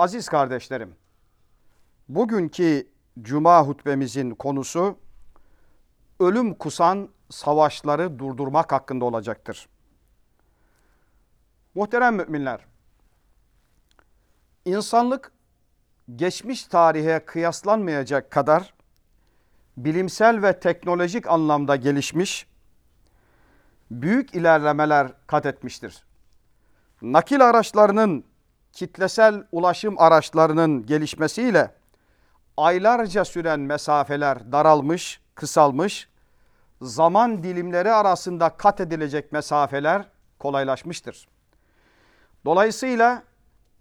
Aziz kardeşlerim, bugünkü cuma hutbemizin konusu ölüm kusan savaşları durdurmak hakkında olacaktır. Muhterem müminler, insanlık geçmiş tarihe kıyaslanmayacak kadar bilimsel ve teknolojik anlamda gelişmiş, büyük ilerlemeler kat etmiştir. Nakil araçlarının, kitlesel ulaşım araçlarının gelişmesiyle aylarca süren mesafeler daralmış, kısalmış, zaman dilimleri arasında kat edilecek mesafeler kolaylaşmıştır. Dolayısıyla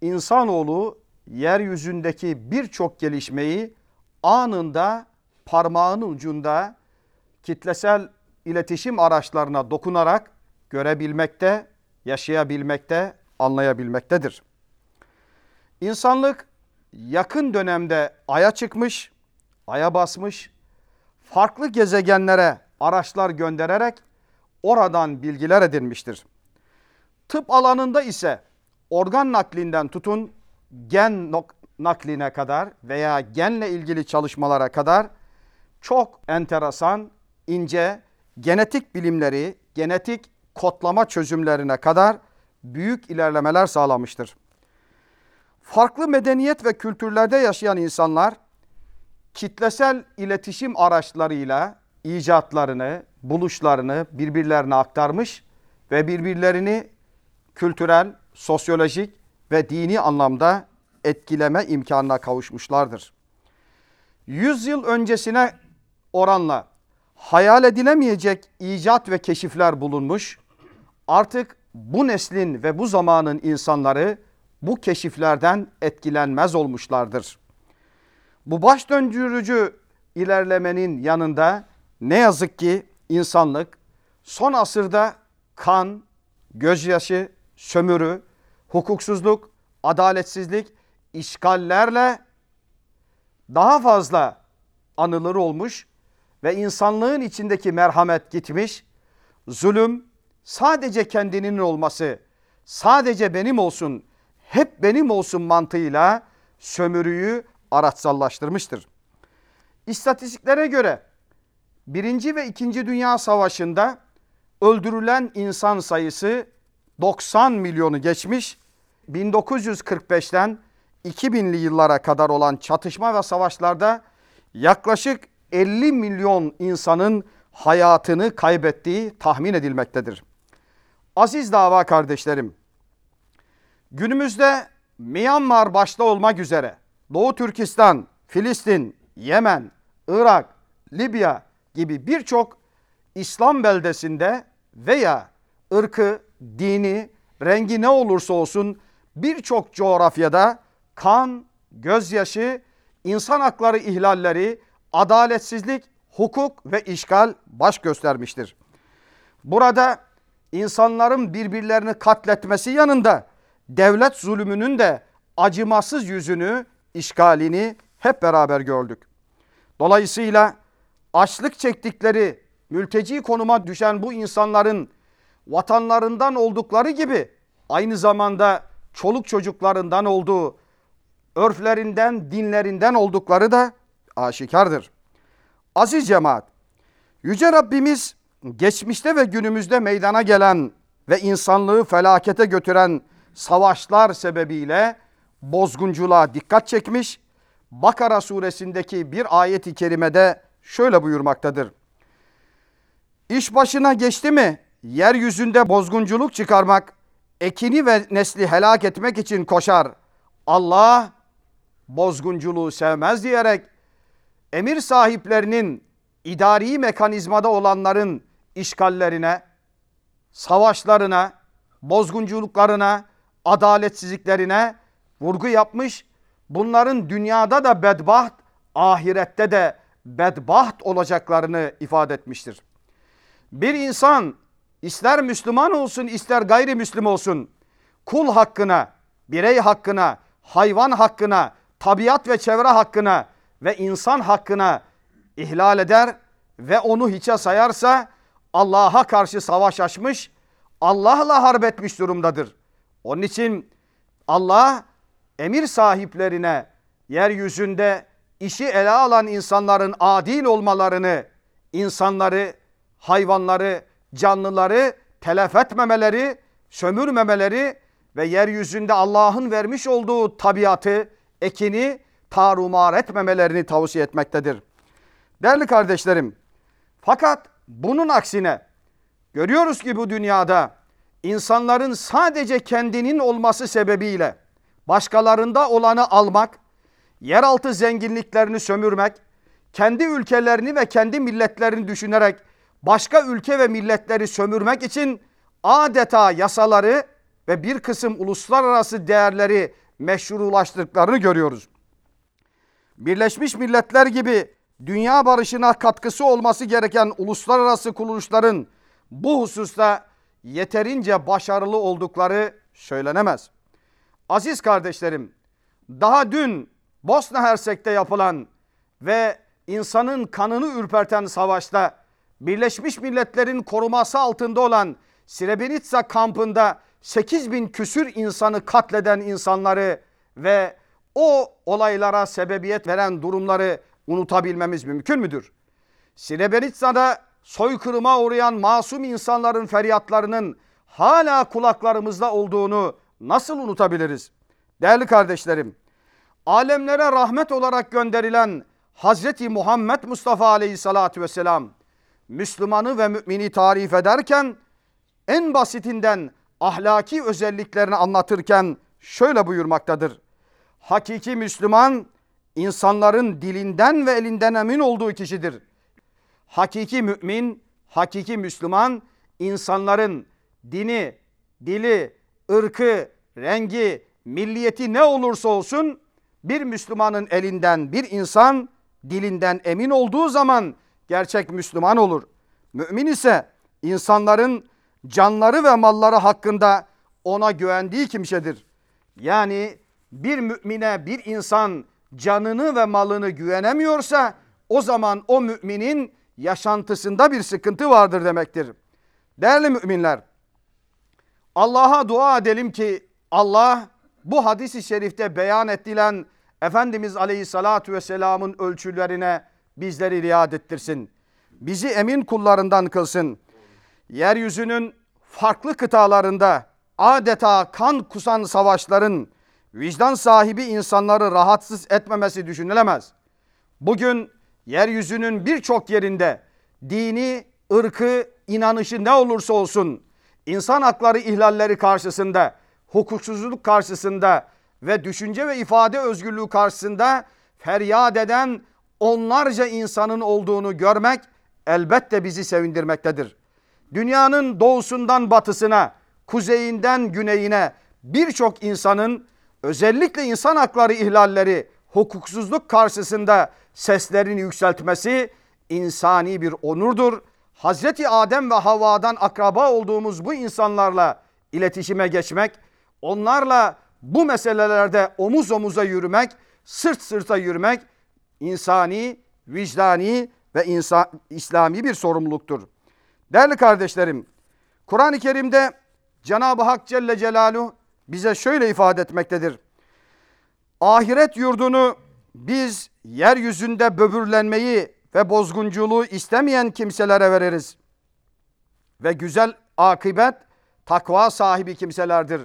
insanoğlu yeryüzündeki birçok gelişmeyi anında parmağının ucunda kitlesel iletişim araçlarına dokunarak görebilmekte, yaşayabilmekte, anlayabilmektedir. İnsanlık yakın dönemde aya çıkmış, aya basmış, farklı gezegenlere araçlar göndererek oradan bilgiler edinmiştir. Tıp alanında ise organ naklinden tutun gen nakline kadar veya genle ilgili çalışmalara kadar çok enteresan, ince genetik bilimleri, genetik kodlama çözümlerine kadar büyük ilerlemeler sağlamıştır. Farklı medeniyet ve kültürlerde yaşayan insanlar kitlesel iletişim araçlarıyla icatlarını, buluşlarını birbirlerine aktarmış ve birbirlerini kültürel, sosyolojik ve dini anlamda etkileme imkanına kavuşmuşlardır. Yüz yıl öncesine oranla hayal edilemeyecek icat ve keşifler bulunmuş. Artık bu neslin ve bu zamanın insanları bu keşiflerden etkilenmez olmuşlardır. Bu baş döndürücü ilerlemenin yanında ne yazık ki insanlık son asırda kan, gözyaşı, sömürü, hukuksuzluk, adaletsizlik, işgallerle daha fazla anılır olmuş ve insanlığın içindeki merhamet gitmiş, zulüm sadece kendinin olması, sadece benim olsun, hep benim olsun mantığıyla sömürüyü araçsallaştırmıştır. İstatistiklere göre birinci ve ikinci Dünya Savaşı'nda öldürülen insan sayısı 90 milyonu geçmiş. 1945'ten 2000'li yıllara kadar olan çatışma ve savaşlarda yaklaşık 50 milyon insanın hayatını kaybettiği tahmin edilmektedir. Aziz dava kardeşlerim, günümüzde Myanmar başta olmak üzere Doğu Türkistan, Filistin, Yemen, Irak, Libya gibi birçok İslam beldesinde veya ırkı, dini, rengi ne olursa olsun birçok coğrafyada kan, gözyaşı, insan hakları ihlalleri, adaletsizlik, hukuk ve işgal baş göstermiştir. Burada insanların birbirlerini katletmesi yanında devlet zulümünün de acımasız yüzünü, işgalini hep beraber gördük. Dolayısıyla açlık çektikleri mülteci konuma düşen bu insanların vatanlarından oldukları gibi aynı zamanda çoluk çocuklarından olduğu, örflerinden, dinlerinden oldukları da aşikardır. Aziz cemaat, Yüce Rabbimiz geçmişte ve günümüzde meydana gelen ve insanlığı felakete götüren savaşlar sebebiyle bozgunculuğa dikkat çekmiş. Bakara suresindeki bir ayeti kerimede şöyle buyurmaktadır. İş başına geçti mi yeryüzünde bozgunculuk çıkarmak, ekini ve nesli helak etmek için koşar. Allah bozgunculuğu sevmez diyerek emir sahiplerinin idari mekanizmada olanların işgallerine, savaşlarına, bozgunculuklarına, adaletsizliklerine vurgu yapmış. Bunların dünyada da bedbaht, ahirette de bedbaht olacaklarını ifade etmiştir. Bir insan ister Müslüman olsun ister gayrimüslim olsun kul hakkına, birey hakkına, hayvan hakkına, tabiat ve çevre hakkına ve insan hakkına ihlal eder ve onu hiçe sayarsa Allah'a karşı savaş açmış, Allah'la harp etmiş durumdadır. Onun için Allah emir sahiplerine yeryüzünde işi ele alan insanların adil olmalarını, insanları, hayvanları, canlıları telef etmemeleri, sömürmemeleri ve yeryüzünde Allah'ın vermiş olduğu tabiatı, ekini tarumar etmemelerini tavsiye etmektedir. Değerli kardeşlerim, fakat bunun aksine görüyoruz ki bu dünyada insanların sadece kendinin olması sebebiyle başkalarında olanı almak, yeraltı zenginliklerini sömürmek, kendi ülkelerini ve kendi milletlerini düşünerek başka ülke ve milletleri sömürmek için adeta yasaları ve bir kısım uluslararası değerleri meşrulaştırdıklarını görüyoruz. Birleşmiş Milletler gibi dünya barışına katkısı olması gereken uluslararası kuruluşların bu hususta yeterince başarılı oldukları söylenemez. Aziz kardeşlerim, daha dün Bosna Hersek'te yapılan ve insanın kanını ürperten savaşta Birleşmiş Milletler'in koruması altında olan Srebrenica kampında 8 bin küsür insanı katleden insanları ve o olaylara sebebiyet veren durumları unutabilmemiz mümkün müdür? Srebrenica'da soykırıma uğrayan masum insanların feryatlarının hala kulaklarımızda olduğunu nasıl unutabiliriz? Değerli kardeşlerim, alemlere rahmet olarak gönderilen Hazreti Muhammed Mustafa Aleyhisselatü Vesselam, Müslümanı ve mümini tarif ederken en basitinden ahlaki özelliklerini anlatırken şöyle buyurmaktadır. Hakiki Müslüman insanların dilinden ve elinden emin olduğu kişidir. Hakiki mümin, hakiki Müslüman insanların dini, dili, ırkı, rengi, milliyeti ne olursa olsun bir Müslümanın elinden bir insan dilinden emin olduğu zaman gerçek Müslüman olur. Mümin ise insanların canları ve malları hakkında ona güvendiği kimsedir. Yani bir mümine bir insan canını ve malını güvenemiyorsa o zaman o müminin yaşantısında bir sıkıntı vardır demektir. Değerli müminler, Allah'a dua edelim ki Allah bu hadisi şerifte beyan ettilen Efendimiz Aleyhisselatü Vesselam'ın ölçülerine bizleri riayet ettirsin. Bizi emin kullarından kılsın. Yeryüzünün farklı kıtalarında adeta kan kusan savaşların vicdan sahibi insanları rahatsız etmemesi düşünülemez. Bugün yeryüzünün birçok yerinde dini, ırkı, inanışı ne olursa olsun insan hakları ihlalleri karşısında, hukuksuzluk karşısında ve düşünce ve ifade özgürlüğü karşısında feryat eden onlarca insanın olduğunu görmek elbette bizi sevindirmektedir. Dünyanın doğusundan batısına, kuzeyinden güneyine birçok insanın özellikle insan hakları ihlalleri, hukuksuzluk karşısında seslerini yükseltmesi insani bir onurdur. Hazreti Adem ve Havva'dan akraba olduğumuz bu insanlarla iletişime geçmek, onlarla bu meselelerde omuz omuza yürümek, sırt sırta yürümek insani, vicdani ve insan, İslami bir sorumluluktur. Değerli kardeşlerim, Kur'an-ı Kerim'de Cenab-ı Hak Celle Celaluhu bize şöyle ifade etmektedir. Ahiret yurdunu biz yeryüzünde böbürlenmeyi ve bozgunculuğu istemeyen kimselere veririz. Ve güzel akıbet takva sahibi kimselerdir.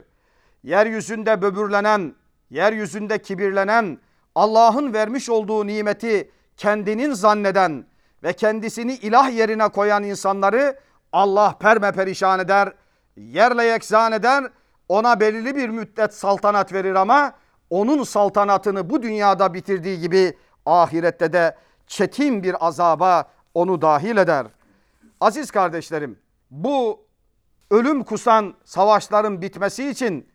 Yeryüzünde böbürlenen, yeryüzünde kibirlenen, Allah'ın vermiş olduğu nimeti kendinin zanneden ve kendisini ilah yerine koyan insanları Allah perme perişan eder, yerle yeksan eder, ona belirli bir müddet saltanat verir ama onun saltanatını bu dünyada bitirdiği gibi ahirette de çetin bir azaba onu dahil eder. Aziz kardeşlerim, bu ölüm kusan savaşların bitmesi için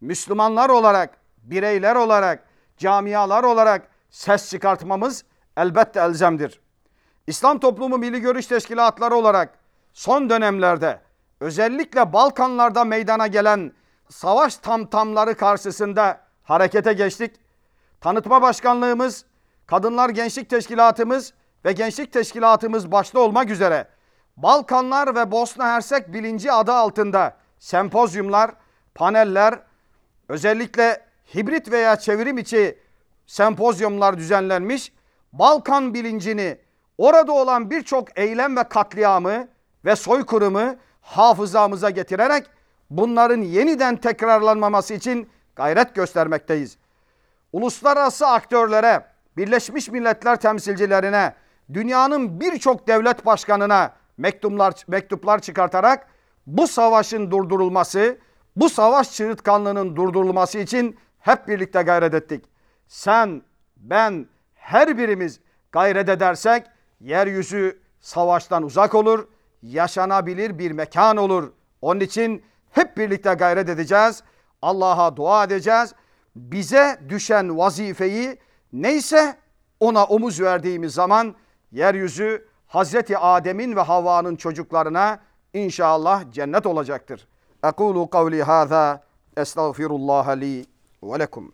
Müslümanlar olarak, bireyler olarak, camialar olarak ses çıkartmamız elbette elzemdir. İslam Toplumu Milli Görüş Teşkilatları olarak son dönemlerde özellikle Balkanlarda meydana gelen savaş tamtamları karşısında harekete geçtik. Tanıtma Başkanlığımız, Kadınlar Gençlik Teşkilatımız ve Gençlik Teşkilatımız başta olmak üzere Balkanlar ve Bosna Hersek bilinci adı altında sempozyumlar, paneller, özellikle hibrit veya çevrim içi sempozyumlar düzenlenmiş. Balkan bilincini, orada olan birçok eylem ve katliamı ve soykırımı hafızamıza getirerek bunların yeniden tekrarlanmaması için gayret göstermekteyiz. Uluslararası aktörlere, Birleşmiş Milletler temsilcilerine, dünyanın birçok devlet başkanına mektuplar, mektuplar çıkartarak bu savaşın durdurulması, bu savaş çığırtkanlığının durdurulması için hep birlikte gayret ettik. Sen, ben, her birimiz gayret edersek yeryüzü savaştan uzak olur, yaşanabilir bir mekan olur. Onun için hep birlikte gayret edeceğiz. Allah'a dua edeceğiz. Bize düşen vazifeyi neyse ona omuz verdiğimiz zaman yeryüzü Hazreti Adem'in ve Havva'nın çocuklarına inşallah cennet olacaktır. Ekulu kavli hâzâ estağfirullah li ve lekum.